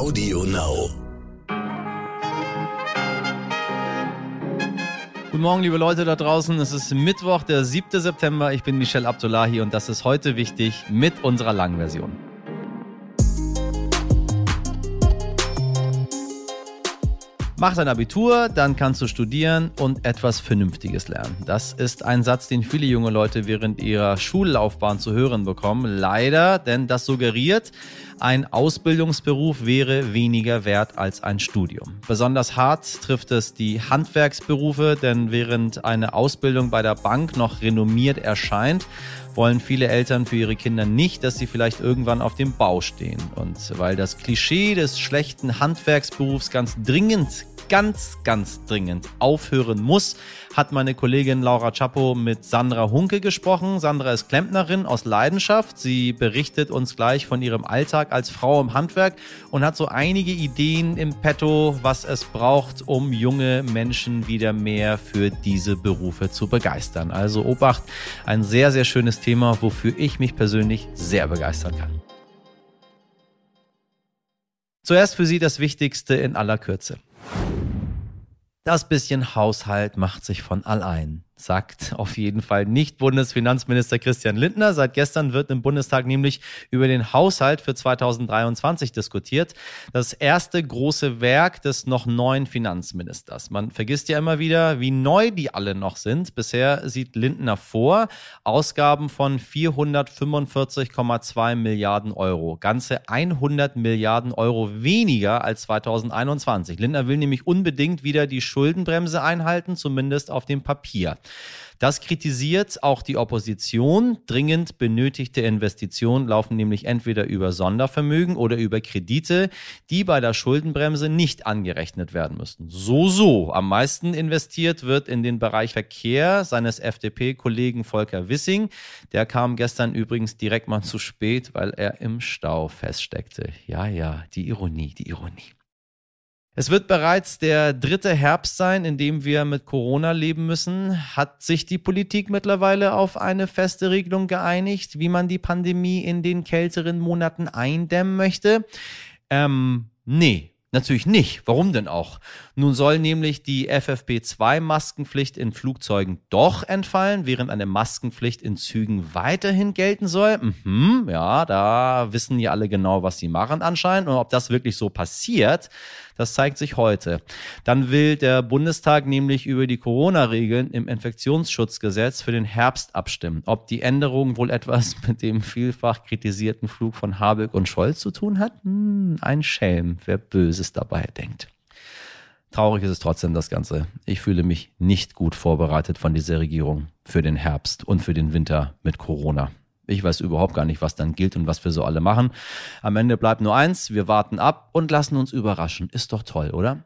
Audio Now. Guten Morgen, liebe Leute da draußen. Es ist Mittwoch, der 7. September. Ich bin Michel Abdullahi und das ist heute wichtig mit unserer langen Version. Mach dein Abitur, dann kannst du studieren und etwas Vernünftiges lernen. Das ist ein Satz, den viele junge Leute während ihrer Schullaufbahn zu hören bekommen. Leider, denn das suggeriert, ein Ausbildungsberuf wäre weniger wert als ein Studium. Besonders hart trifft es die Handwerksberufe, denn während eine Ausbildung bei der Bank noch renommiert erscheint, wollen viele Eltern für ihre Kinder nicht, dass sie vielleicht irgendwann auf dem Bau stehen. Und weil das Klischee des schlechten Handwerksberufs ganz dringend ganz, ganz dringend aufhören muss, hat meine Kollegin Laura Chapo mit Sandra Hunke gesprochen. Sandra ist Klempnerin aus Leidenschaft. Sie berichtet uns gleich von ihrem Alltag als Frau im Handwerk und hat so einige Ideen im Petto, was es braucht, um junge Menschen wieder mehr für diese Berufe zu begeistern. Also Obacht, ein sehr, sehr schönes Thema, wofür ich mich persönlich sehr begeistern kann. Zuerst für Sie das Wichtigste in aller Kürze. Das bisschen Haushalt macht sich von allein sagt auf jeden Fall nicht Bundesfinanzminister Christian Lindner. Seit gestern wird im Bundestag nämlich über den Haushalt für 2023 diskutiert. Das erste große Werk des noch neuen Finanzministers. Man vergisst ja immer wieder, wie neu die alle noch sind. Bisher sieht Lindner vor Ausgaben von 445,2 Milliarden Euro. Ganze 100 Milliarden Euro weniger als 2021. Lindner will nämlich unbedingt wieder die Schuldenbremse einhalten, zumindest auf dem Papier. Das kritisiert auch die Opposition. Dringend benötigte Investitionen laufen nämlich entweder über Sondervermögen oder über Kredite, die bei der Schuldenbremse nicht angerechnet werden müssten. So, so. Am meisten investiert wird in den Bereich Verkehr seines FDP-Kollegen Volker Wissing. Der kam gestern übrigens direkt mal zu spät, weil er im Stau feststeckte. Ja, ja, die Ironie, die Ironie. Es wird bereits der dritte Herbst sein, in dem wir mit Corona leben müssen. Hat sich die Politik mittlerweile auf eine feste Regelung geeinigt, wie man die Pandemie in den kälteren Monaten eindämmen möchte? Ähm, nee, Natürlich nicht. Warum denn auch? Nun soll nämlich die FFP2-Maskenpflicht in Flugzeugen doch entfallen, während eine Maskenpflicht in Zügen weiterhin gelten soll. Mhm, ja, da wissen ja alle genau, was sie machen anscheinend. Und ob das wirklich so passiert, das zeigt sich heute. Dann will der Bundestag nämlich über die Corona-Regeln im Infektionsschutzgesetz für den Herbst abstimmen. Ob die Änderung wohl etwas mit dem vielfach kritisierten Flug von Habeck und Scholz zu tun hat? Hm, ein Schelm, wer Böses dabei denkt. Traurig ist es trotzdem das Ganze. Ich fühle mich nicht gut vorbereitet von dieser Regierung für den Herbst und für den Winter mit Corona. Ich weiß überhaupt gar nicht, was dann gilt und was wir so alle machen. Am Ende bleibt nur eins, wir warten ab und lassen uns überraschen. Ist doch toll, oder?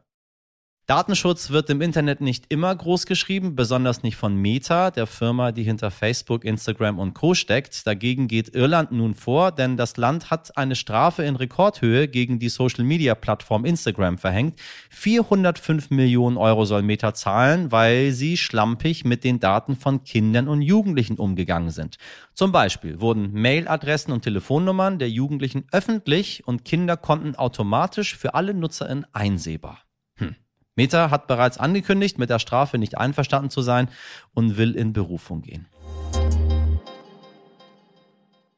Datenschutz wird im Internet nicht immer groß geschrieben, besonders nicht von Meta, der Firma, die hinter Facebook, Instagram und Co steckt. Dagegen geht Irland nun vor, denn das Land hat eine Strafe in Rekordhöhe gegen die Social-Media-Plattform Instagram verhängt. 405 Millionen Euro soll Meta zahlen, weil sie schlampig mit den Daten von Kindern und Jugendlichen umgegangen sind. Zum Beispiel wurden Mailadressen und Telefonnummern der Jugendlichen öffentlich und Kinder konnten automatisch für alle NutzerInnen einsehbar. Meta hat bereits angekündigt, mit der Strafe nicht einverstanden zu sein und will in Berufung gehen.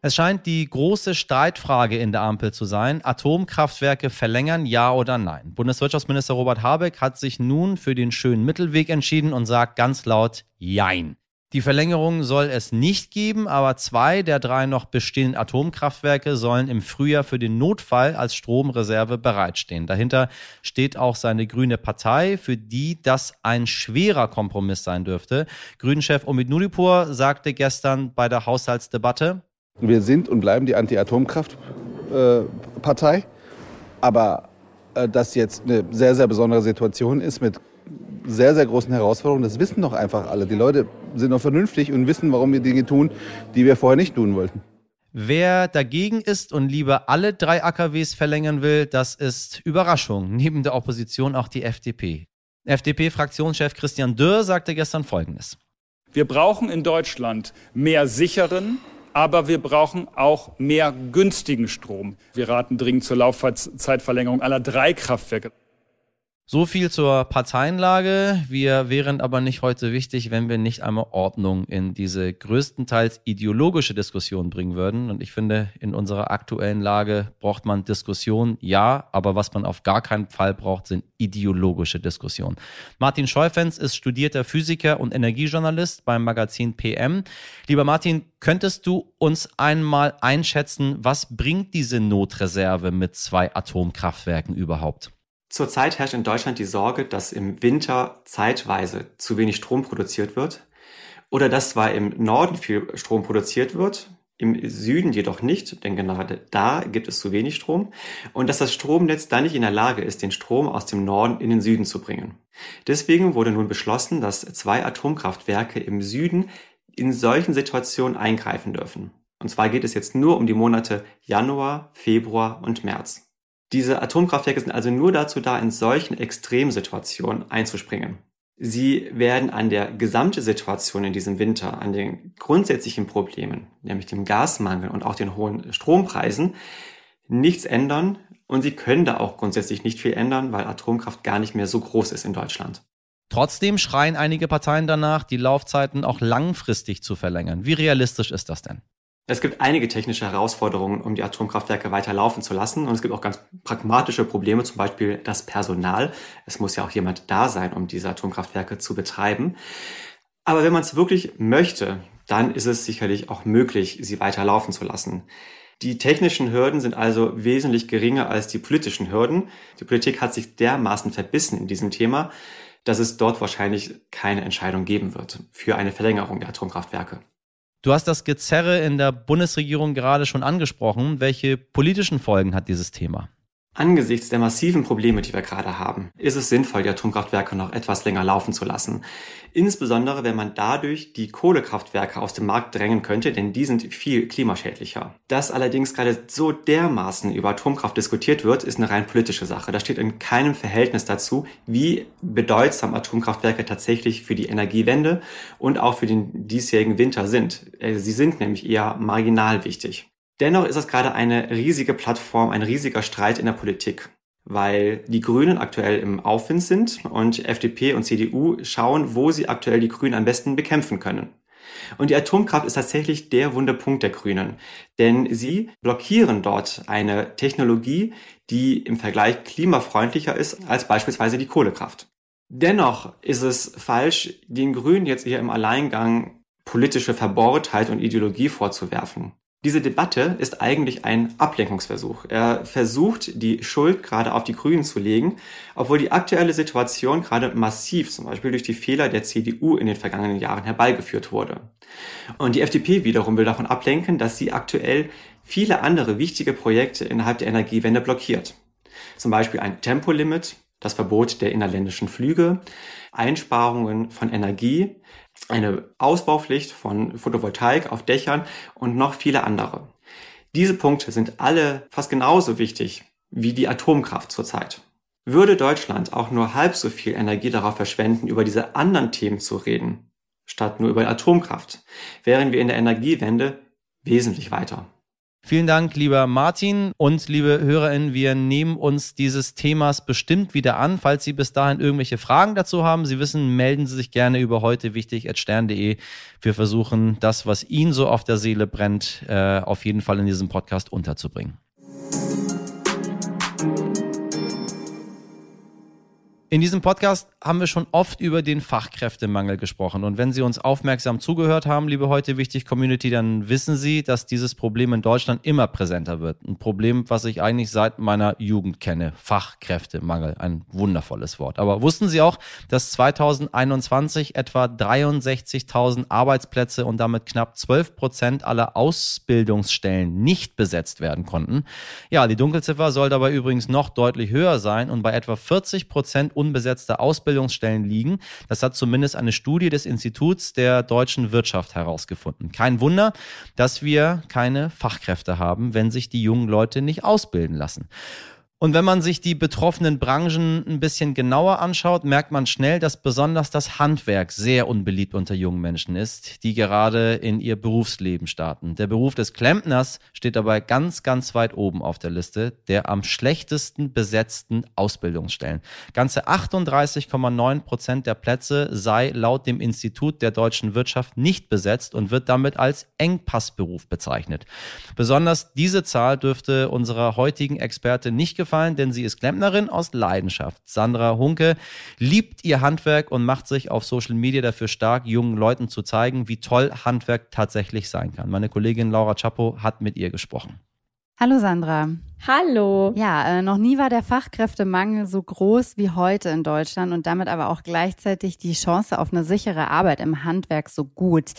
Es scheint die große Streitfrage in der Ampel zu sein, Atomkraftwerke verlängern, ja oder nein. Bundeswirtschaftsminister Robert Habeck hat sich nun für den schönen Mittelweg entschieden und sagt ganz laut Jein. Die Verlängerung soll es nicht geben, aber zwei der drei noch bestehenden Atomkraftwerke sollen im Frühjahr für den Notfall als Stromreserve bereitstehen. Dahinter steht auch seine grüne Partei, für die das ein schwerer Kompromiss sein dürfte. Grünenchef Omid Nuripur sagte gestern bei der Haushaltsdebatte, wir sind und bleiben die Anti-Atomkraft-Partei, aber äh, das jetzt eine sehr, sehr besondere Situation ist mit sehr, sehr großen Herausforderungen. Das wissen doch einfach alle. Die Leute sind doch vernünftig und wissen, warum wir Dinge tun, die wir vorher nicht tun wollten. Wer dagegen ist und lieber alle drei AKWs verlängern will, das ist Überraschung. Neben der Opposition auch die FDP. FDP-Fraktionschef Christian Dürr sagte gestern Folgendes. Wir brauchen in Deutschland mehr sicheren, Aber wir brauchen auch mehr günstigen Strom. Wir raten dringend zur Laufzeitverlängerung aller drei Kraftwerke. So viel zur Parteienlage. Wir wären aber nicht heute wichtig, wenn wir nicht einmal Ordnung in diese größtenteils ideologische Diskussion bringen würden. Und ich finde, in unserer aktuellen Lage braucht man Diskussion, ja, aber was man auf gar keinen Fall braucht, sind ideologische Diskussionen. Martin Scheufens ist studierter Physiker und Energiejournalist beim Magazin PM. Lieber Martin, könntest du uns einmal einschätzen, was bringt diese Notreserve mit zwei Atomkraftwerken überhaupt? Zurzeit herrscht in Deutschland die Sorge, dass im Winter zeitweise zu wenig Strom produziert wird oder dass zwar im Norden viel Strom produziert wird, im Süden jedoch nicht, denn gerade da gibt es zu wenig Strom und dass das Stromnetz dann nicht in der Lage ist, den Strom aus dem Norden in den Süden zu bringen. Deswegen wurde nun beschlossen, dass zwei Atomkraftwerke im Süden in solchen Situationen eingreifen dürfen. Und zwar geht es jetzt nur um die Monate Januar, Februar und März. Diese Atomkraftwerke sind also nur dazu da, in solchen Extremsituationen einzuspringen. Sie werden an der gesamten Situation in diesem Winter, an den grundsätzlichen Problemen, nämlich dem Gasmangel und auch den hohen Strompreisen, nichts ändern. Und sie können da auch grundsätzlich nicht viel ändern, weil Atomkraft gar nicht mehr so groß ist in Deutschland. Trotzdem schreien einige Parteien danach, die Laufzeiten auch langfristig zu verlängern. Wie realistisch ist das denn? Es gibt einige technische Herausforderungen, um die Atomkraftwerke weiter laufen zu lassen. Und es gibt auch ganz pragmatische Probleme, zum Beispiel das Personal. Es muss ja auch jemand da sein, um diese Atomkraftwerke zu betreiben. Aber wenn man es wirklich möchte, dann ist es sicherlich auch möglich, sie weiter laufen zu lassen. Die technischen Hürden sind also wesentlich geringer als die politischen Hürden. Die Politik hat sich dermaßen verbissen in diesem Thema, dass es dort wahrscheinlich keine Entscheidung geben wird für eine Verlängerung der Atomkraftwerke. Du hast das Gezerre in der Bundesregierung gerade schon angesprochen. Welche politischen Folgen hat dieses Thema? Angesichts der massiven Probleme, die wir gerade haben, ist es sinnvoll, die Atomkraftwerke noch etwas länger laufen zu lassen. Insbesondere, wenn man dadurch die Kohlekraftwerke aus dem Markt drängen könnte, denn die sind viel klimaschädlicher. Dass allerdings gerade so dermaßen über Atomkraft diskutiert wird, ist eine rein politische Sache. Da steht in keinem Verhältnis dazu, wie bedeutsam Atomkraftwerke tatsächlich für die Energiewende und auch für den diesjährigen Winter sind. Äh, sie sind nämlich eher marginal wichtig. Dennoch ist es gerade eine riesige Plattform, ein riesiger Streit in der Politik, weil die Grünen aktuell im Aufwind sind und FDP und CDU schauen, wo sie aktuell die Grünen am besten bekämpfen können. Und die Atomkraft ist tatsächlich der Wunderpunkt der Grünen, denn sie blockieren dort eine Technologie, die im Vergleich klimafreundlicher ist als beispielsweise die Kohlekraft. Dennoch ist es falsch, den Grünen jetzt hier im Alleingang politische Verbohrtheit und Ideologie vorzuwerfen. Diese Debatte ist eigentlich ein Ablenkungsversuch. Er versucht, die Schuld gerade auf die Grünen zu legen, obwohl die aktuelle Situation gerade massiv, zum Beispiel durch die Fehler der CDU in den vergangenen Jahren herbeigeführt wurde. Und die FDP wiederum will davon ablenken, dass sie aktuell viele andere wichtige Projekte innerhalb der Energiewende blockiert. Zum Beispiel ein Tempolimit, das Verbot der innerländischen Flüge, Einsparungen von Energie, eine Ausbaupflicht von Photovoltaik auf Dächern und noch viele andere. Diese Punkte sind alle fast genauso wichtig wie die Atomkraft zurzeit. Würde Deutschland auch nur halb so viel Energie darauf verschwenden, über diese anderen Themen zu reden, statt nur über Atomkraft, wären wir in der Energiewende wesentlich weiter. Vielen Dank, lieber Martin und liebe HörerInnen. Wir nehmen uns dieses Themas bestimmt wieder an. Falls Sie bis dahin irgendwelche Fragen dazu haben, Sie wissen, melden Sie sich gerne über heute wichtig stern.de. Wir versuchen, das, was Ihnen so auf der Seele brennt, äh, auf jeden Fall in diesem Podcast unterzubringen. In diesem Podcast haben wir schon oft über den Fachkräftemangel gesprochen. Und wenn Sie uns aufmerksam zugehört haben, liebe heute wichtig Community, dann wissen Sie, dass dieses Problem in Deutschland immer präsenter wird. Ein Problem, was ich eigentlich seit meiner Jugend kenne. Fachkräftemangel. Ein wundervolles Wort. Aber wussten Sie auch, dass 2021 etwa 63.000 Arbeitsplätze und damit knapp 12 Prozent aller Ausbildungsstellen nicht besetzt werden konnten? Ja, die Dunkelziffer soll dabei übrigens noch deutlich höher sein und bei etwa 40 Prozent unbesetzter Ausbildungsstellen liegen. Das hat zumindest eine Studie des Instituts der deutschen Wirtschaft herausgefunden. Kein Wunder, dass wir keine Fachkräfte haben, wenn sich die jungen Leute nicht ausbilden lassen. Und wenn man sich die betroffenen Branchen ein bisschen genauer anschaut, merkt man schnell, dass besonders das Handwerk sehr unbeliebt unter jungen Menschen ist, die gerade in ihr Berufsleben starten. Der Beruf des Klempners steht dabei ganz, ganz weit oben auf der Liste der am schlechtesten besetzten Ausbildungsstellen. Ganze 38,9 Prozent der Plätze sei laut dem Institut der deutschen Wirtschaft nicht besetzt und wird damit als Engpassberuf bezeichnet. Besonders diese Zahl dürfte unserer heutigen Experte nicht gefallen, denn sie ist Klempnerin aus Leidenschaft. Sandra Hunke liebt ihr Handwerk und macht sich auf Social Media dafür stark, jungen Leuten zu zeigen, wie toll Handwerk tatsächlich sein kann. Meine Kollegin Laura Chapo hat mit ihr gesprochen. Hallo Sandra. Hallo. Ja, äh, noch nie war der Fachkräftemangel so groß wie heute in Deutschland und damit aber auch gleichzeitig die Chance auf eine sichere Arbeit im Handwerk so gut.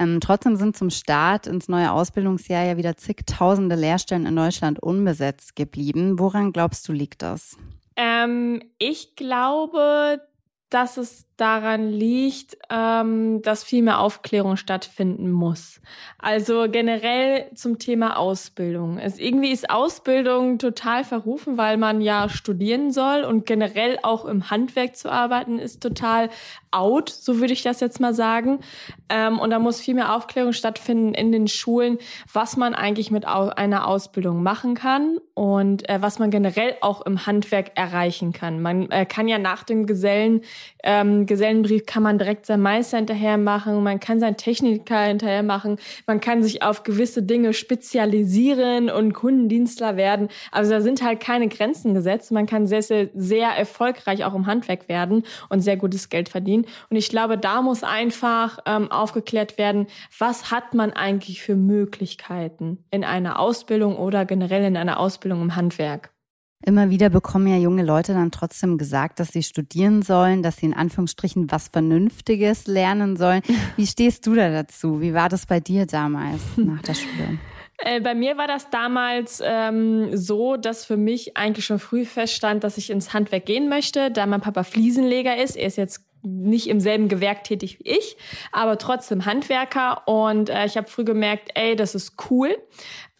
Ähm, trotzdem sind zum Start ins neue Ausbildungsjahr ja wieder zigtausende Lehrstellen in Deutschland unbesetzt geblieben. Woran glaubst du liegt das? Ähm, ich glaube, dass es daran liegt, ähm, dass viel mehr Aufklärung stattfinden muss. Also generell zum Thema Ausbildung. Es, irgendwie ist Ausbildung total verrufen, weil man ja studieren soll und generell auch im Handwerk zu arbeiten ist total out, so würde ich das jetzt mal sagen. Ähm, und da muss viel mehr Aufklärung stattfinden in den Schulen, was man eigentlich mit au einer Ausbildung machen kann und äh, was man generell auch im Handwerk erreichen kann. Man äh, kann ja nach dem Gesellen ähm, Gesellenbrief kann man direkt sein Meister hinterher machen, man kann seinen Techniker hinterher machen, man kann sich auf gewisse Dinge spezialisieren und Kundendienstler werden. Also da sind halt keine Grenzen gesetzt. Man kann sehr, sehr, sehr erfolgreich auch im Handwerk werden und sehr gutes Geld verdienen. Und ich glaube, da muss einfach ähm, aufgeklärt werden, was hat man eigentlich für Möglichkeiten in einer Ausbildung oder generell in einer Ausbildung im Handwerk. Immer wieder bekommen ja junge Leute dann trotzdem gesagt, dass sie studieren sollen, dass sie in Anführungsstrichen was Vernünftiges lernen sollen. Wie stehst du da dazu? Wie war das bei dir damals nach der Schule? Äh, bei mir war das damals ähm, so, dass für mich eigentlich schon früh feststand, dass ich ins Handwerk gehen möchte, da mein Papa Fliesenleger ist. Er ist jetzt nicht im selben Gewerk tätig wie ich, aber trotzdem Handwerker. Und äh, ich habe früh gemerkt, ey, das ist cool.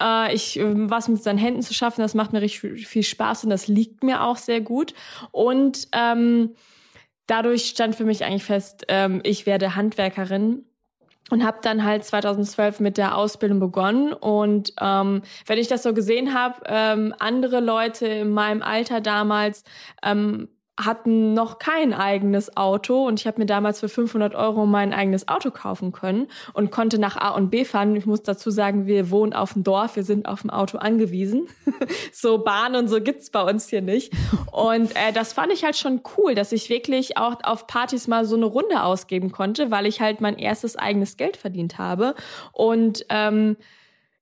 Äh, ich, ähm, was mit seinen Händen zu schaffen, das macht mir richtig viel Spaß und das liegt mir auch sehr gut. Und ähm, dadurch stand für mich eigentlich fest, ähm, ich werde Handwerkerin und habe dann halt 2012 mit der Ausbildung begonnen und ähm, wenn ich das so gesehen habe, ähm, andere Leute in meinem Alter damals ähm, hatten noch kein eigenes Auto und ich habe mir damals für 500 Euro mein eigenes Auto kaufen können und konnte nach A und B fahren. Ich muss dazu sagen, wir wohnen auf dem Dorf, wir sind auf dem Auto angewiesen. so Bahn und so gibt's bei uns hier nicht. Und äh, das fand ich halt schon cool, dass ich wirklich auch auf Partys mal so eine Runde ausgeben konnte, weil ich halt mein erstes eigenes Geld verdient habe und ähm,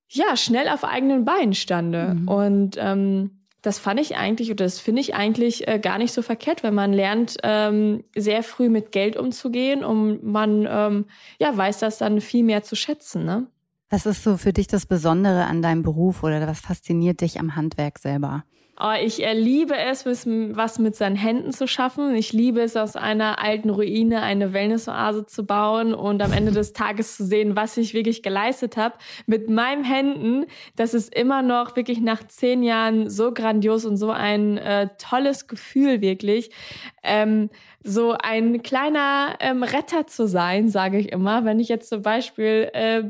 ja schnell auf eigenen Beinen stande. Mhm. Und ähm, das fand ich eigentlich oder das finde ich eigentlich äh, gar nicht so verkehrt, wenn man lernt, ähm, sehr früh mit Geld umzugehen und man ähm, ja weiß das dann viel mehr zu schätzen. Ne? Was ist so für dich das Besondere an deinem Beruf oder was fasziniert dich am Handwerk selber? Oh, ich äh, liebe es, was mit seinen Händen zu schaffen. Ich liebe es, aus einer alten Ruine eine Wellnessoase zu bauen und am Ende des Tages zu sehen, was ich wirklich geleistet habe. Mit meinen Händen, das ist immer noch wirklich nach zehn Jahren so grandios und so ein äh, tolles Gefühl wirklich. Ähm, so ein kleiner ähm, Retter zu sein, sage ich immer. Wenn ich jetzt zum Beispiel äh,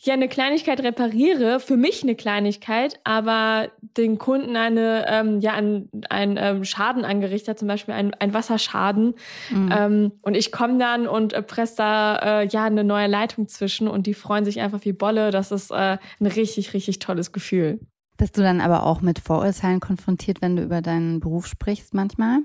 ja eine Kleinigkeit repariere, für mich eine Kleinigkeit, aber den Kunden eine ähm, ja ein, ein ähm, Schaden angerichtet, zum Beispiel ein, ein Wasserschaden, mhm. ähm, und ich komme dann und äh, presse da äh, ja eine neue Leitung zwischen und die freuen sich einfach wie Bolle. Das ist äh, ein richtig richtig tolles Gefühl. Bist du dann aber auch mit Vorurteilen konfrontiert, wenn du über deinen Beruf sprichst manchmal?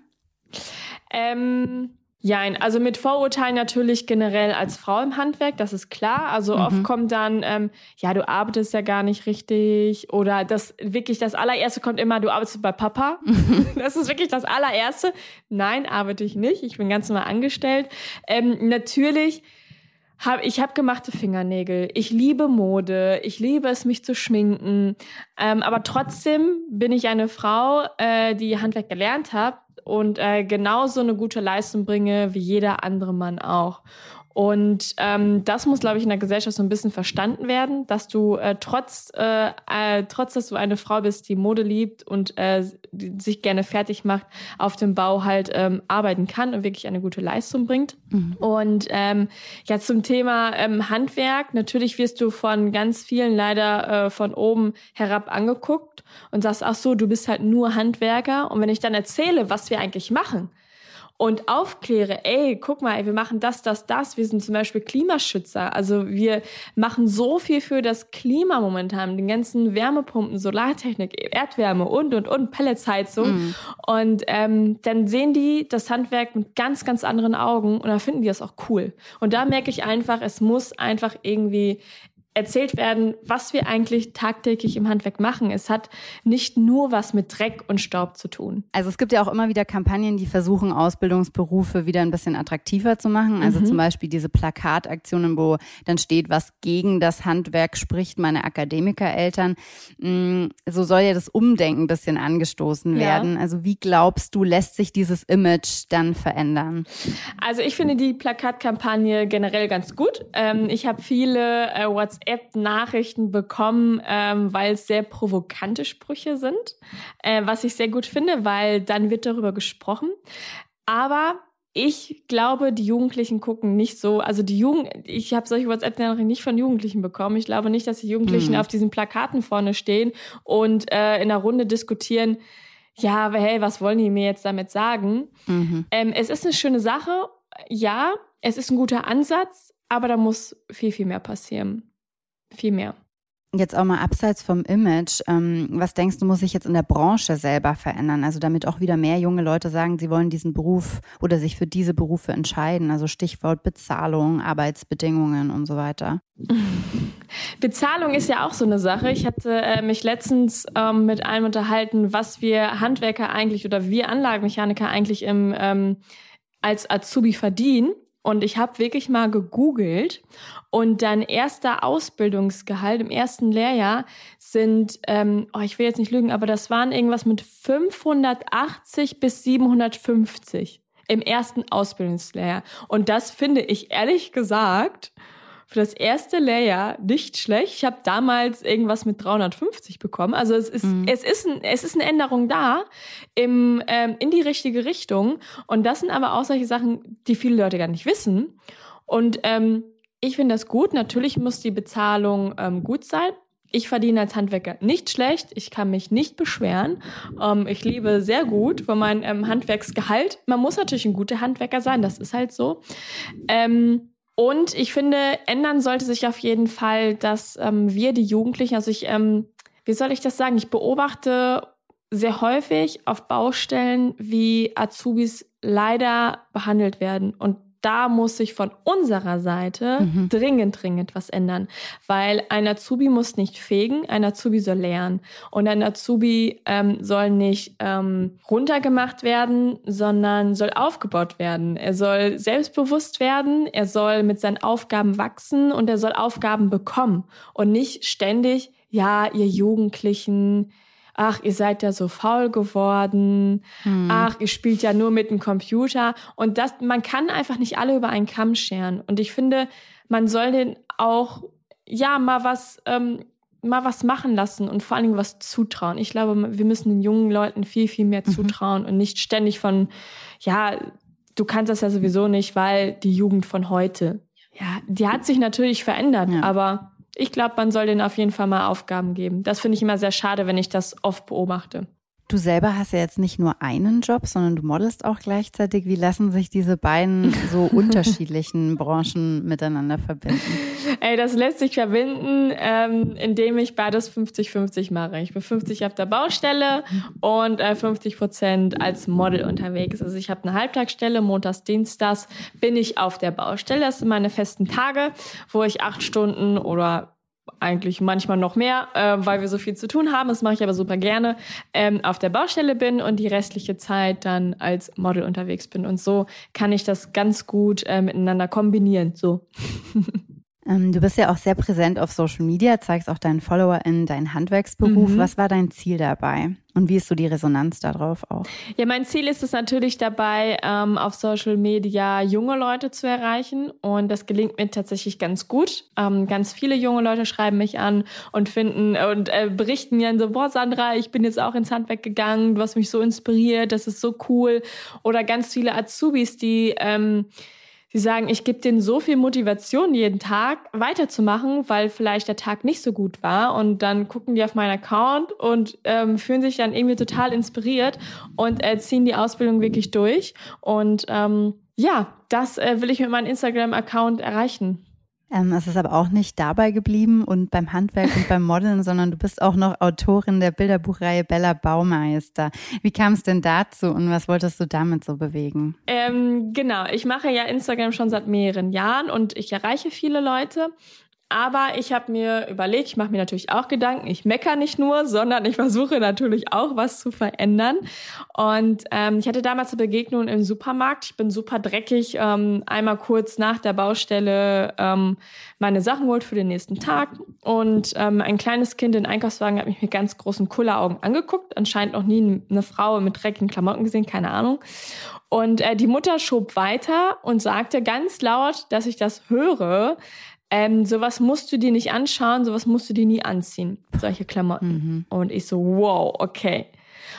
Ähm, ja, also mit Vorurteilen natürlich generell als Frau im Handwerk, das ist klar. Also mhm. oft kommt dann, ähm, ja, du arbeitest ja gar nicht richtig. Oder das wirklich das allererste kommt immer, du arbeitest bei Papa. das ist wirklich das allererste. Nein, arbeite ich nicht. Ich bin ganz normal angestellt. Ähm, natürlich hab, ich habe gemachte Fingernägel. Ich liebe Mode. Ich liebe es, mich zu schminken. Ähm, aber trotzdem bin ich eine Frau, äh, die Handwerk gelernt hat und äh, genauso eine gute Leistung bringe wie jeder andere Mann auch. Und ähm, das muss, glaube ich, in der Gesellschaft so ein bisschen verstanden werden, dass du äh, trotz, äh, äh, trotz, dass du eine Frau bist, die Mode liebt und äh, sich gerne fertig macht, auf dem Bau halt ähm, arbeiten kann und wirklich eine gute Leistung bringt. Mhm. Und ähm, ja, zum Thema ähm, Handwerk, natürlich wirst du von ganz vielen leider äh, von oben herab angeguckt und sagst, ach so, du bist halt nur Handwerker. Und wenn ich dann erzähle, was wir eigentlich machen, und aufkläre, ey, guck mal, ey, wir machen das, das, das. Wir sind zum Beispiel Klimaschützer. Also wir machen so viel für das Klima momentan, den ganzen Wärmepumpen, Solartechnik, Erdwärme und, und, und, Pelletsheizung. Mhm. Und ähm, dann sehen die das Handwerk mit ganz, ganz anderen Augen und dann finden die das auch cool. Und da merke ich einfach, es muss einfach irgendwie erzählt werden, was wir eigentlich tagtäglich im Handwerk machen. Es hat nicht nur was mit Dreck und Staub zu tun. Also es gibt ja auch immer wieder Kampagnen, die versuchen, Ausbildungsberufe wieder ein bisschen attraktiver zu machen. Also mhm. zum Beispiel diese Plakataktionen, wo dann steht, was gegen das Handwerk spricht, meine Akademikereltern. Mm, so soll ja das Umdenken ein bisschen angestoßen werden. Ja. Also wie glaubst du, lässt sich dieses Image dann verändern? Also ich finde die Plakatkampagne generell ganz gut. Ähm, ich habe viele äh, WhatsApp WhatsApp-Nachrichten bekommen, ähm, weil es sehr provokante Sprüche sind, äh, was ich sehr gut finde, weil dann wird darüber gesprochen. Aber ich glaube, die Jugendlichen gucken nicht so. Also die Jugend, ich habe solche WhatsApp-Nachrichten nicht von Jugendlichen bekommen. Ich glaube nicht, dass die Jugendlichen mhm. auf diesen Plakaten vorne stehen und äh, in einer Runde diskutieren. Ja, aber hey, was wollen die mir jetzt damit sagen? Mhm. Ähm, es ist eine schöne Sache. Ja, es ist ein guter Ansatz, aber da muss viel, viel mehr passieren viel mehr. Jetzt auch mal abseits vom Image, ähm, was denkst du, muss sich jetzt in der Branche selber verändern? Also damit auch wieder mehr junge Leute sagen, sie wollen diesen Beruf oder sich für diese Berufe entscheiden. Also Stichwort Bezahlung, Arbeitsbedingungen und so weiter. Bezahlung ist ja auch so eine Sache. Ich hatte äh, mich letztens ähm, mit einem unterhalten, was wir Handwerker eigentlich oder wir Anlagenmechaniker eigentlich im, ähm, als Azubi verdienen. Und ich habe wirklich mal gegoogelt und dein erster Ausbildungsgehalt im ersten Lehrjahr sind, ähm, oh, ich will jetzt nicht lügen, aber das waren irgendwas mit 580 bis 750 im ersten Ausbildungslehrjahr. Und das finde ich ehrlich gesagt für das erste Lehrjahr nicht schlecht. Ich habe damals irgendwas mit 350 bekommen. Also es ist, mhm. es ist, ein, es ist eine Änderung da im, ähm, in die richtige Richtung. Und das sind aber auch solche Sachen, die viele Leute gar nicht wissen. Und ähm, ich finde das gut. Natürlich muss die Bezahlung ähm, gut sein. Ich verdiene als Handwerker nicht schlecht. Ich kann mich nicht beschweren. Ähm, ich lebe sehr gut von meinem ähm, Handwerksgehalt. Man muss natürlich ein guter Handwerker sein. Das ist halt so. Ähm, und ich finde, ändern sollte sich auf jeden Fall, dass ähm, wir, die Jugendlichen, also ich, ähm, wie soll ich das sagen? Ich beobachte sehr häufig auf Baustellen, wie Azubis leider behandelt werden. Und da muss sich von unserer Seite mhm. dringend, dringend was ändern. Weil ein Azubi muss nicht fegen, ein Azubi soll lernen. Und ein Azubi ähm, soll nicht ähm, runtergemacht werden, sondern soll aufgebaut werden. Er soll selbstbewusst werden, er soll mit seinen Aufgaben wachsen und er soll Aufgaben bekommen. Und nicht ständig, ja, ihr Jugendlichen, ach, ihr seid ja so faul geworden, hm. ach, ihr spielt ja nur mit dem Computer. Und das, man kann einfach nicht alle über einen Kamm scheren. Und ich finde, man soll den auch, ja, mal was, ähm, mal was machen lassen und vor allen Dingen was zutrauen. Ich glaube, wir müssen den jungen Leuten viel, viel mehr mhm. zutrauen und nicht ständig von, ja, du kannst das ja sowieso nicht, weil die Jugend von heute, ja, die hat sich natürlich verändert, ja. aber ich glaube, man soll denen auf jeden Fall mal Aufgaben geben. Das finde ich immer sehr schade, wenn ich das oft beobachte. Du selber hast ja jetzt nicht nur einen Job, sondern du modelst auch gleichzeitig. Wie lassen sich diese beiden so unterschiedlichen Branchen miteinander verbinden? Ey, das lässt sich verbinden, ähm, indem ich beides 50-50 mache. Ich bin 50 auf der Baustelle und äh, 50 Prozent als Model unterwegs. Also ich habe eine Halbtagsstelle, montags, dienstags bin ich auf der Baustelle. Das sind meine festen Tage, wo ich acht Stunden oder eigentlich manchmal noch mehr, äh, weil wir so viel zu tun haben. Das mache ich aber super gerne. Ähm, auf der Baustelle bin und die restliche Zeit dann als Model unterwegs bin. Und so kann ich das ganz gut äh, miteinander kombinieren. So. Ähm, du bist ja auch sehr präsent auf Social Media, zeigst auch deinen Follower in deinen Handwerksberuf. Mhm. Was war dein Ziel dabei? Und wie ist so die Resonanz darauf auch? Ja, mein Ziel ist es natürlich dabei, ähm, auf Social Media junge Leute zu erreichen. Und das gelingt mir tatsächlich ganz gut. Ähm, ganz viele junge Leute schreiben mich an und finden und äh, berichten mir so, boah, Sandra, ich bin jetzt auch ins Handwerk gegangen, du hast mich so inspiriert, das ist so cool. Oder ganz viele Azubis, die ähm, Sie sagen, ich gebe denen so viel Motivation jeden Tag weiterzumachen, weil vielleicht der Tag nicht so gut war. Und dann gucken die auf meinen Account und ähm, fühlen sich dann irgendwie total inspiriert und äh, ziehen die Ausbildung wirklich durch. Und ähm, ja, das äh, will ich mit meinem Instagram-Account erreichen. Ähm, es ist aber auch nicht dabei geblieben und beim Handwerk und beim Modeln, sondern du bist auch noch Autorin der Bilderbuchreihe Bella Baumeister. Wie kam es denn dazu und was wolltest du damit so bewegen? Ähm, genau, ich mache ja Instagram schon seit mehreren Jahren und ich erreiche viele Leute. Aber ich habe mir überlegt, ich mache mir natürlich auch Gedanken, ich mecker nicht nur, sondern ich versuche natürlich auch was zu verändern. Und ähm, ich hatte damals eine Begegnung im Supermarkt. Ich bin super dreckig, ähm, einmal kurz nach der Baustelle ähm, meine Sachen geholt für den nächsten Tag. Und ähm, ein kleines Kind in Einkaufswagen hat mich mit ganz großen Kulleraugen angeguckt. Anscheinend noch nie eine Frau mit dreckigen Klamotten gesehen, keine Ahnung. Und äh, die Mutter schob weiter und sagte ganz laut, dass ich das höre, ähm, sowas musst du dir nicht anschauen, sowas musst du dir nie anziehen, solche Klamotten. Mhm. Und ich so, wow, okay.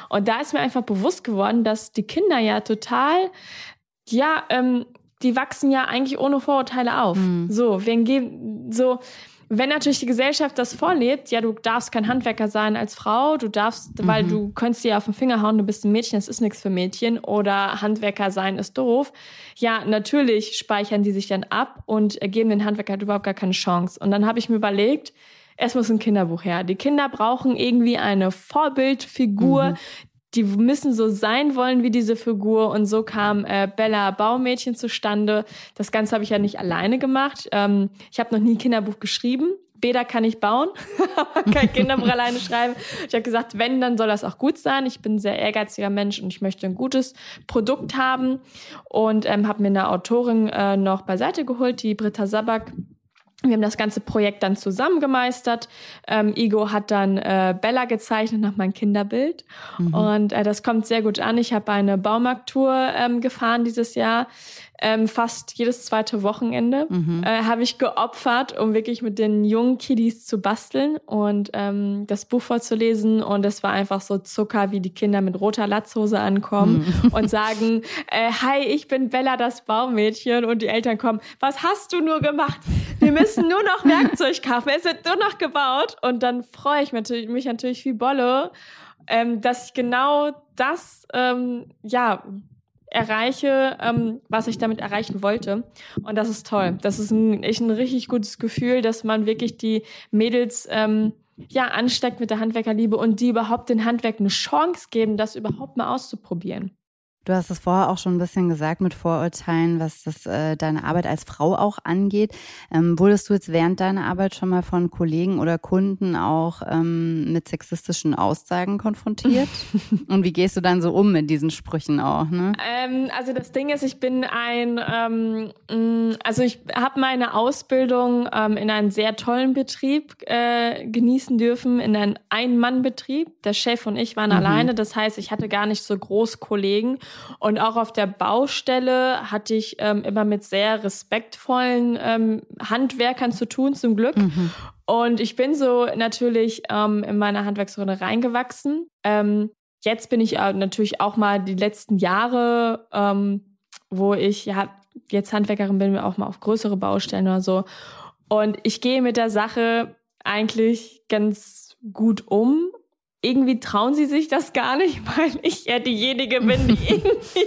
Und da ist mir einfach bewusst geworden, dass die Kinder ja total, ja, ähm, die wachsen ja eigentlich ohne Vorurteile auf. Mhm. So, wenn so wenn natürlich die Gesellschaft das vorlebt, ja, du darfst kein Handwerker sein als Frau, du darfst, mhm. weil du könntest dir auf den Finger hauen, du bist ein Mädchen, das ist nichts für Mädchen oder Handwerker sein ist doof. Ja, natürlich speichern die sich dann ab und geben den Handwerker halt überhaupt gar keine Chance. Und dann habe ich mir überlegt, es muss ein Kinderbuch her. Die Kinder brauchen irgendwie eine Vorbildfigur, mhm die müssen so sein wollen wie diese Figur und so kam äh, Bella Baumädchen zustande. Das Ganze habe ich ja nicht alleine gemacht. Ähm, ich habe noch nie ein Kinderbuch geschrieben. Bäder kann ich bauen, aber kein Kinderbuch alleine schreiben. Ich habe gesagt, wenn, dann soll das auch gut sein. Ich bin ein sehr ehrgeiziger Mensch und ich möchte ein gutes Produkt haben und ähm, habe mir eine Autorin äh, noch beiseite geholt, die Britta Sabak wir haben das ganze Projekt dann zusammen gemeistert. Ähm, Igo hat dann äh, Bella gezeichnet nach meinem Kinderbild. Mhm. Und äh, das kommt sehr gut an. Ich habe eine Baumarkttour ähm, gefahren dieses Jahr ähm, fast jedes zweite Wochenende mhm. äh, habe ich geopfert, um wirklich mit den jungen Kiddies zu basteln und ähm, das Buch vorzulesen. Und es war einfach so Zucker, wie die Kinder mit roter Latzhose ankommen mhm. und sagen, äh, hi, ich bin Bella, das Baumädchen. Und die Eltern kommen, was hast du nur gemacht? Wir müssen nur noch Werkzeug kaufen. Es wird nur noch gebaut. Und dann freue ich mich, mich natürlich wie Bolle, ähm, dass ich genau das, ähm, ja, erreiche, ähm, was ich damit erreichen wollte. Und das ist toll. Das ist ein, echt ein richtig gutes Gefühl, dass man wirklich die Mädels ähm, ja ansteckt mit der Handwerkerliebe und die überhaupt den Handwerk eine Chance geben, das überhaupt mal auszuprobieren. Du hast es vorher auch schon ein bisschen gesagt mit Vorurteilen, was das, äh, deine Arbeit als Frau auch angeht. Ähm, wurdest du jetzt während deiner Arbeit schon mal von Kollegen oder Kunden auch ähm, mit sexistischen Aussagen konfrontiert? Und wie gehst du dann so um mit diesen Sprüchen auch? Ne? Ähm, also das Ding ist, ich bin ein, ähm, mm, also ich habe meine Ausbildung ähm, in einem sehr tollen Betrieb äh, genießen dürfen, in einem Ein-Mann-Betrieb. Der Chef und ich waren mhm. alleine, das heißt, ich hatte gar nicht so groß Kollegen. Und auch auf der Baustelle hatte ich ähm, immer mit sehr respektvollen ähm, Handwerkern zu tun, zum Glück. Mhm. Und ich bin so natürlich ähm, in meine Handwerksrunde reingewachsen. Ähm, jetzt bin ich äh, natürlich auch mal die letzten Jahre, ähm, wo ich ja jetzt Handwerkerin bin, auch mal auf größere Baustellen oder so. Und ich gehe mit der Sache eigentlich ganz gut um irgendwie trauen sie sich das gar nicht, weil ich ja diejenige bin, die irgendwie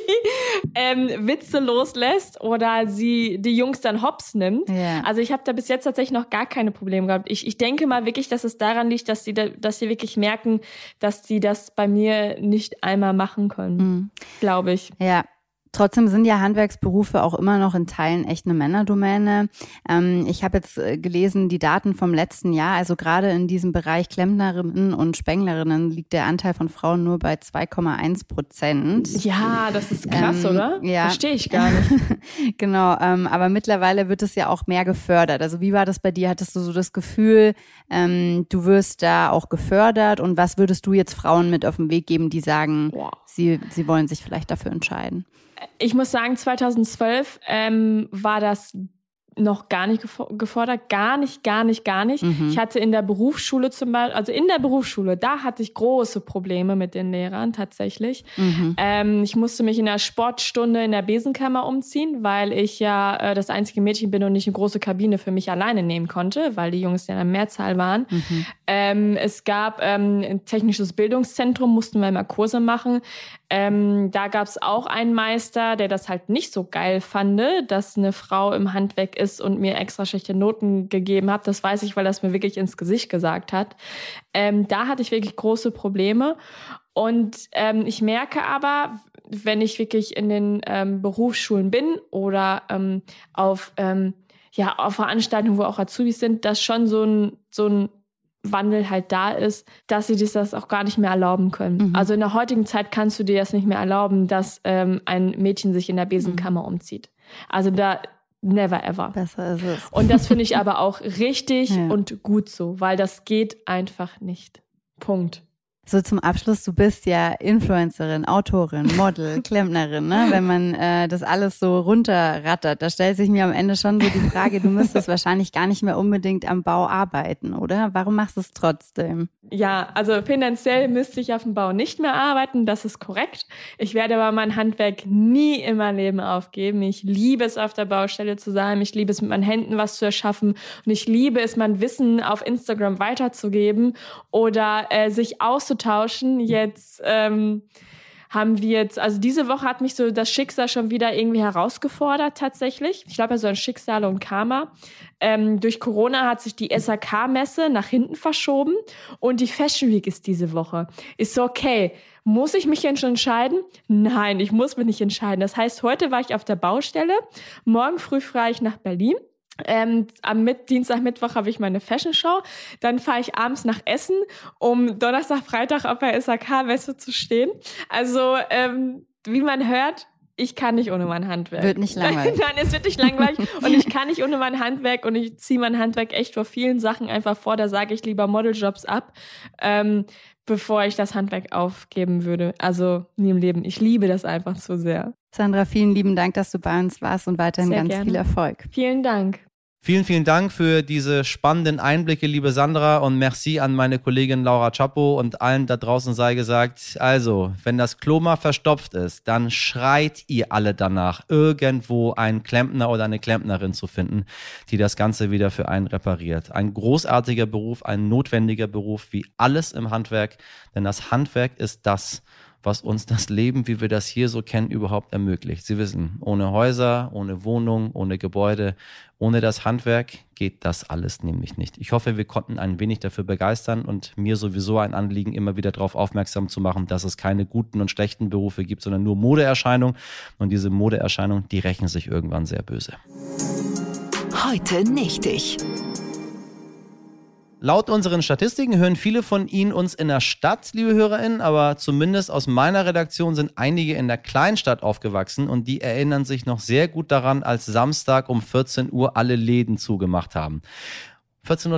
ähm, Witze loslässt oder sie die Jungs dann hops nimmt. Yeah. Also ich habe da bis jetzt tatsächlich noch gar keine Probleme gehabt. Ich, ich denke mal wirklich, dass es daran liegt, dass sie, da, dass sie wirklich merken, dass sie das bei mir nicht einmal machen können. Mhm. Glaube ich. Ja, Trotzdem sind ja Handwerksberufe auch immer noch in Teilen echt eine Männerdomäne. Ähm, ich habe jetzt äh, gelesen, die Daten vom letzten Jahr, also gerade in diesem Bereich Klempnerinnen und Spenglerinnen liegt der Anteil von Frauen nur bei 2,1 Prozent. Ja, das ist krass, Ähm, oder? ja. Verstehe ich gar nicht. genau, ähm, aber mittlerweile wird es ja auch mehr gefördert. Also wie war das bei dir? Hattest du so das Gefühl, ähm, du wirst da auch gefördert? Und was würdest du jetzt Frauen mit auf den Weg geben, die sagen, Boah. sie, sie wollen sich vielleicht dafür entscheiden? Ich muss sagen, 2012 ähm, war das noch gar nicht gefo- gefordert, gar nicht, gar nicht, gar nicht. Mhm. Ich hatte in der Berufsschule zum Beispiel, also in der Berufsschule, da hatte ich große Probleme mit den Lehrern tatsächlich. Mhm. Ähm, ich musste mich in der Sportstunde in der Besenkammer umziehen, weil ich ja äh, das einzige Mädchen bin und nicht eine große Kabine für mich alleine nehmen konnte, weil die Jungs ja in der Mehrzahl waren. Mhm. Ähm, es gab ähm, ein technisches Bildungszentrum, mussten wir immer Kurse machen. Ähm, da gab es auch einen Meister, der das halt nicht so geil fand, dass eine Frau im Handwerk ist und mir extra schlechte Noten gegeben hat. Das weiß ich, weil das mir wirklich ins Gesicht gesagt hat. Ähm, da hatte ich wirklich große Probleme. Und ähm, ich merke aber, wenn ich wirklich in den ähm, Berufsschulen bin oder ähm, auf, ähm, ja, auf Veranstaltungen, wo auch Azubis sind, dass schon so ein, so ein Wandel halt da ist, dass sie sich das auch gar nicht mehr erlauben können. Mhm. Also in der heutigen Zeit kannst du dir das nicht mehr erlauben, dass ähm, ein Mädchen sich in der Besenkammer umzieht. Also da never ever. Besser ist es. Und das finde ich aber auch richtig Ja. und gut so, weil das geht einfach nicht. Punkt. So zum Abschluss, du bist ja Influencerin, Autorin, Model, Klempnerin, ne? Wenn man äh, das alles so runterrattert, da stellt sich mir am Ende schon so die Frage, du müsstest wahrscheinlich gar nicht mehr unbedingt am Bau arbeiten, oder? Warum machst du es trotzdem? Ja, also finanziell müsste ich auf dem Bau nicht mehr arbeiten, das ist korrekt. Ich werde aber mein Handwerk nie in meinem Leben aufgeben. Ich liebe es, auf der Baustelle zu sein. Ich liebe es, mit meinen Händen was zu erschaffen. Und ich liebe es, mein Wissen auf Instagram weiterzugeben oder äh, sich auszutauschen. Jetzt ähm, haben wir jetzt, also diese Woche hat mich so das Schicksal schon wieder irgendwie herausgefordert tatsächlich. Ich glaube ja so ein Schicksal und Karma. Ähm, durch Corona hat sich die SAK-Messe nach hinten verschoben und die Fashion Week ist diese Woche. Ist so, okay. Muss ich mich jetzt schon entscheiden? Nein, ich muss mich nicht entscheiden. Das heißt, heute war ich auf der Baustelle. Morgen früh fahre ich nach Berlin. Ähm, am Mit Dienstag, Mittwoch habe ich meine Fashion Show. Dann fahre ich abends nach Essen, um Donnerstag, Freitag auf der SAK-Messe zu stehen. Also, ähm, wie man hört, ich kann nicht ohne mein Handwerk. Wird nicht langweilig. Nein, es wird nicht langweilig und ich kann nicht ohne mein Handwerk und ich ziehe mein Handwerk echt vor vielen Sachen einfach vor. Da sage ich lieber Modeljobs ab, ähm, bevor ich das Handwerk aufgeben würde. Also nie im Leben. Ich liebe das einfach zu sehr. Sandra, vielen lieben Dank, dass du bei uns warst und weiterhin Sehr ganz gerne. viel Erfolg. Vielen Dank. Vielen, vielen Dank für diese spannenden Einblicke, liebe Sandra, und merci an meine Kollegin Laura Chapo und allen da draußen sei gesagt. Also, wenn das Klo mal verstopft ist, dann schreit ihr alle danach, irgendwo einen Klempner oder eine Klempnerin zu finden, die das Ganze wieder für einen repariert. Ein großartiger Beruf, ein notwendiger Beruf, wie alles im Handwerk, denn das Handwerk ist das, was uns das Leben, wie wir das hier so kennen, überhaupt ermöglicht. Sie wissen, ohne Häuser, ohne Wohnung, ohne Gebäude, ohne das Handwerk geht das alles nämlich nicht. Ich hoffe, wir konnten ein wenig dafür begeistern und mir sowieso ein Anliegen, immer wieder darauf aufmerksam zu machen, dass es keine guten und schlechten Berufe gibt, sondern nur Modeerscheinungen. Und diese Modeerscheinungen, die rächen sich irgendwann sehr böse. Heute nicht ich. Laut unseren Statistiken hören viele von Ihnen uns in der Stadt, liebe HörerInnen, aber zumindest aus meiner Redaktion sind einige in der Kleinstadt aufgewachsen und die erinnern sich noch sehr gut daran, als Samstag um 14 Uhr alle Läden zugemacht haben. 14.30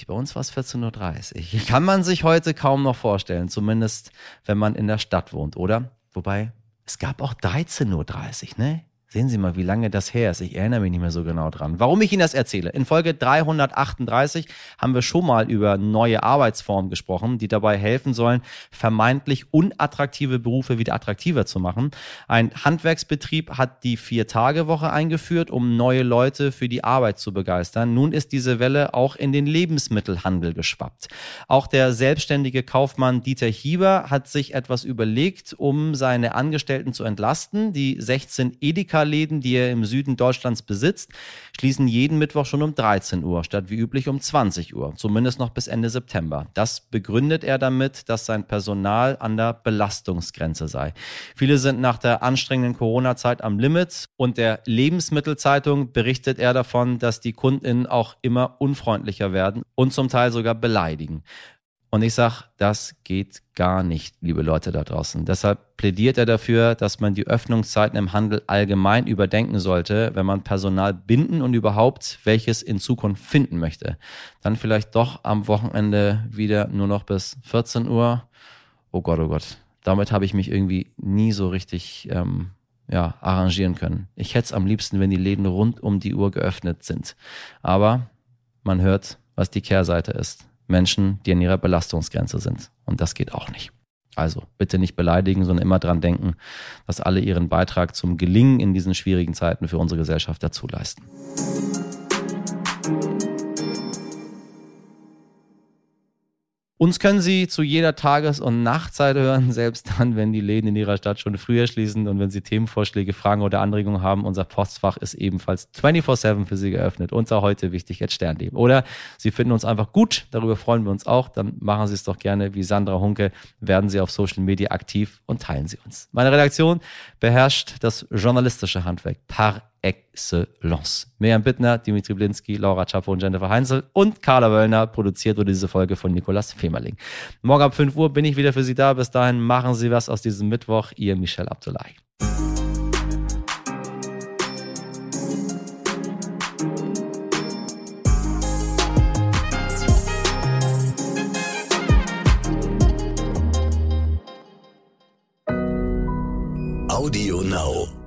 Uhr, bei uns war es 14.30 Uhr. Kann man sich heute kaum noch vorstellen, zumindest wenn man in der Stadt wohnt, oder? Wobei, es gab auch 13.30 Uhr, ne? Sehen Sie mal, wie lange das her ist. Ich erinnere mich nicht mehr so genau dran. Warum ich Ihnen das erzähle? In Folge 338 haben wir schon mal über neue Arbeitsformen gesprochen, die dabei helfen sollen, vermeintlich unattraktive Berufe wieder attraktiver zu machen. Ein Handwerksbetrieb hat die Vier-Tage-Woche eingeführt, um neue Leute für die Arbeit zu begeistern. Nun ist diese Welle auch in den Lebensmittelhandel geschwappt. Auch der selbstständige Kaufmann Dieter Hieber hat sich etwas überlegt, um seine Angestellten zu entlasten. Die 16 Edeka Edeka-Läden, die er im Süden Deutschlands besitzt, schließen jeden Mittwoch schon um 13 Uhr, statt wie üblich um 20 Uhr, zumindest noch bis Ende September. Das begründet er damit, dass sein Personal an der Belastungsgrenze sei. Viele sind nach der anstrengenden Corona-Zeit am Limit und der Lebensmittelzeitung berichtet er davon, dass die KundInnen auch immer unfreundlicher werden und zum Teil sogar beleidigen. Und ich sage, das geht gar nicht, liebe Leute da draußen. Deshalb plädiert er dafür, dass man die Öffnungszeiten im Handel allgemein überdenken sollte, wenn man Personal binden und überhaupt welches in Zukunft finden möchte. Dann vielleicht doch am Wochenende wieder nur noch bis 14 Uhr. Oh Gott, oh Gott. Damit habe ich mich irgendwie nie so richtig ähm, ja, arrangieren können. Ich hätte es am liebsten, wenn die Läden rund um die Uhr geöffnet sind. Aber man hört, was die Kehrseite ist. Menschen, die an ihrer Belastungsgrenze sind. Und das geht auch nicht. Also bitte nicht beleidigen, sondern immer dran denken, dass alle ihren Beitrag zum Gelingen in diesen schwierigen Zeiten für unsere Gesellschaft dazu leisten. Uns können Sie zu jeder Tages- und Nachtzeit hören, selbst dann, wenn die Läden in Ihrer Stadt schon früher schließen und wenn Sie Themenvorschläge, Fragen oder Anregungen haben. Unser Postfach ist ebenfalls 24-7 für Sie geöffnet. Unser heute wichtig jetzt Sternleben. Oder Sie finden uns einfach gut, darüber freuen wir uns auch. Dann machen Sie es doch gerne wie Sandra Hunke, werden Sie auf Social Media aktiv und teilen Sie uns. Meine Redaktion beherrscht das journalistische Handwerk par excellence. Miriam Bittner, Dimitri Blinski, Laura Czapo und Jennifer Heinzel und Carla Wöllner produziert wurde diese Folge von Nikolas Femerling. Morgen ab 5 Uhr bin ich wieder für Sie da. Bis dahin machen Sie was aus diesem Mittwoch. Ihr Michel Abdullahi. Audio Now.